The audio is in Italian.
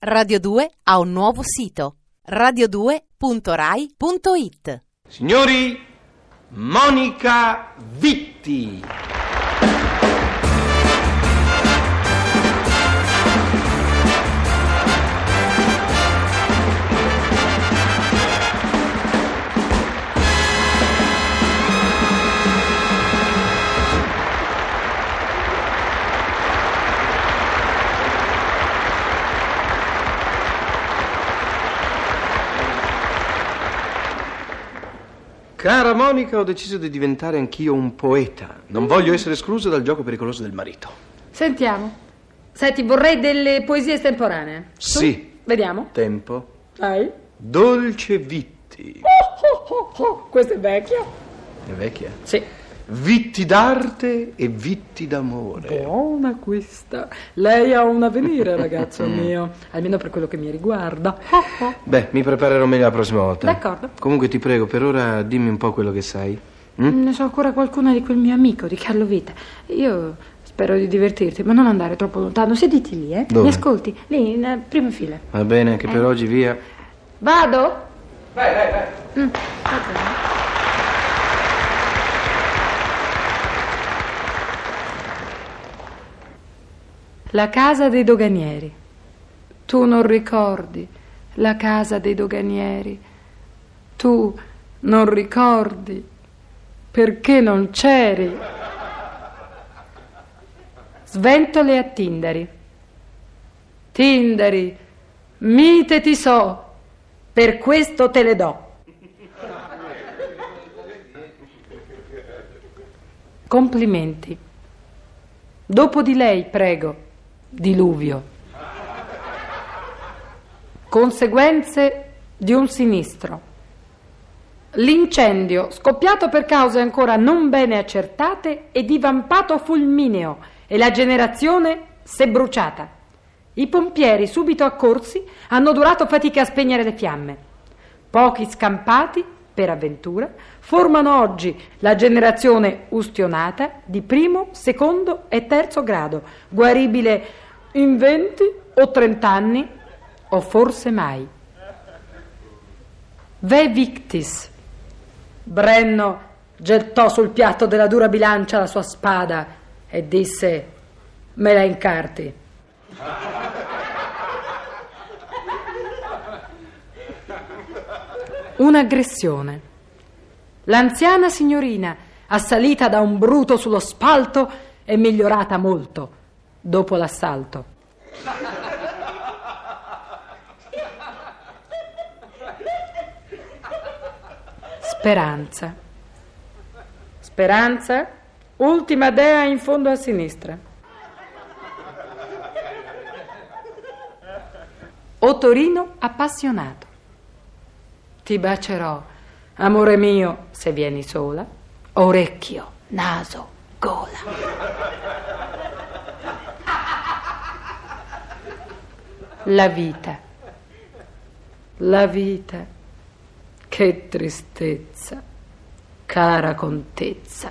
Radio 2 ha un nuovo sito radio2.rai.it. Signori, Monica Vitti. Cara Monica, ho deciso di diventare anch'io un poeta. Non voglio essere escluso dal gioco pericoloso del marito. Sentiamo. Senti, vorrei delle poesie estemporanee. Sì. Vediamo. Tempo. Dai. Dolce Vitti. Oh, oh, oh, oh. Questa è vecchia. È vecchia? Sì. Vitti d'arte e vitti d'amore. Buona questa. Lei ha un avvenire, ragazzo mio. Almeno per quello che mi riguarda. Beh, mi preparerò meglio la prossima volta. D'accordo. Comunque ti prego, per ora dimmi un po' quello che sai. Mm? Ne so ancora qualcuna di quel mio amico, di Carlo Vita. Io spero di divertirti, ma non andare troppo lontano. Sediti lì, eh? Dove? Mi ascolti? Lì, in eh, prima fila. Va bene, anche per Eh. oggi via. Vado? Vai, vai, vai. va bene. La casa dei doganieri. Tu non ricordi la casa dei doganieri. Tu non ricordi perché non c'eri. Sventole a Tindari. Tindari, mite ti so, per questo te le do. Complimenti. Dopo di lei, prego, diluvio. Conseguenze di un sinistro. L'incendio, scoppiato per cause ancora non bene accertate, è divampato fulmineo e la generazione s'è bruciata. I pompieri, subito accorsi, hanno durato fatica a spegnere le fiamme. Pochi scampati, per avventura, formano oggi la generazione ustionata di primo, secondo e terzo grado, guaribile in 20 o 30 anni, o forse mai. Ve victis. Brenno gettò sul piatto della dura bilancia la sua spada e disse: Me la incarti. Un'aggressione. L'anziana signorina, assalita da un bruto sullo spalto, è migliorata molto dopo l'assalto. Speranza. Speranza, ultima dea in fondo a sinistra. Otorino appassionato. Ti bacerò, amore mio, se vieni sola. Orecchio, naso, gola. La vita. La vita. Che tristezza, cara contezza.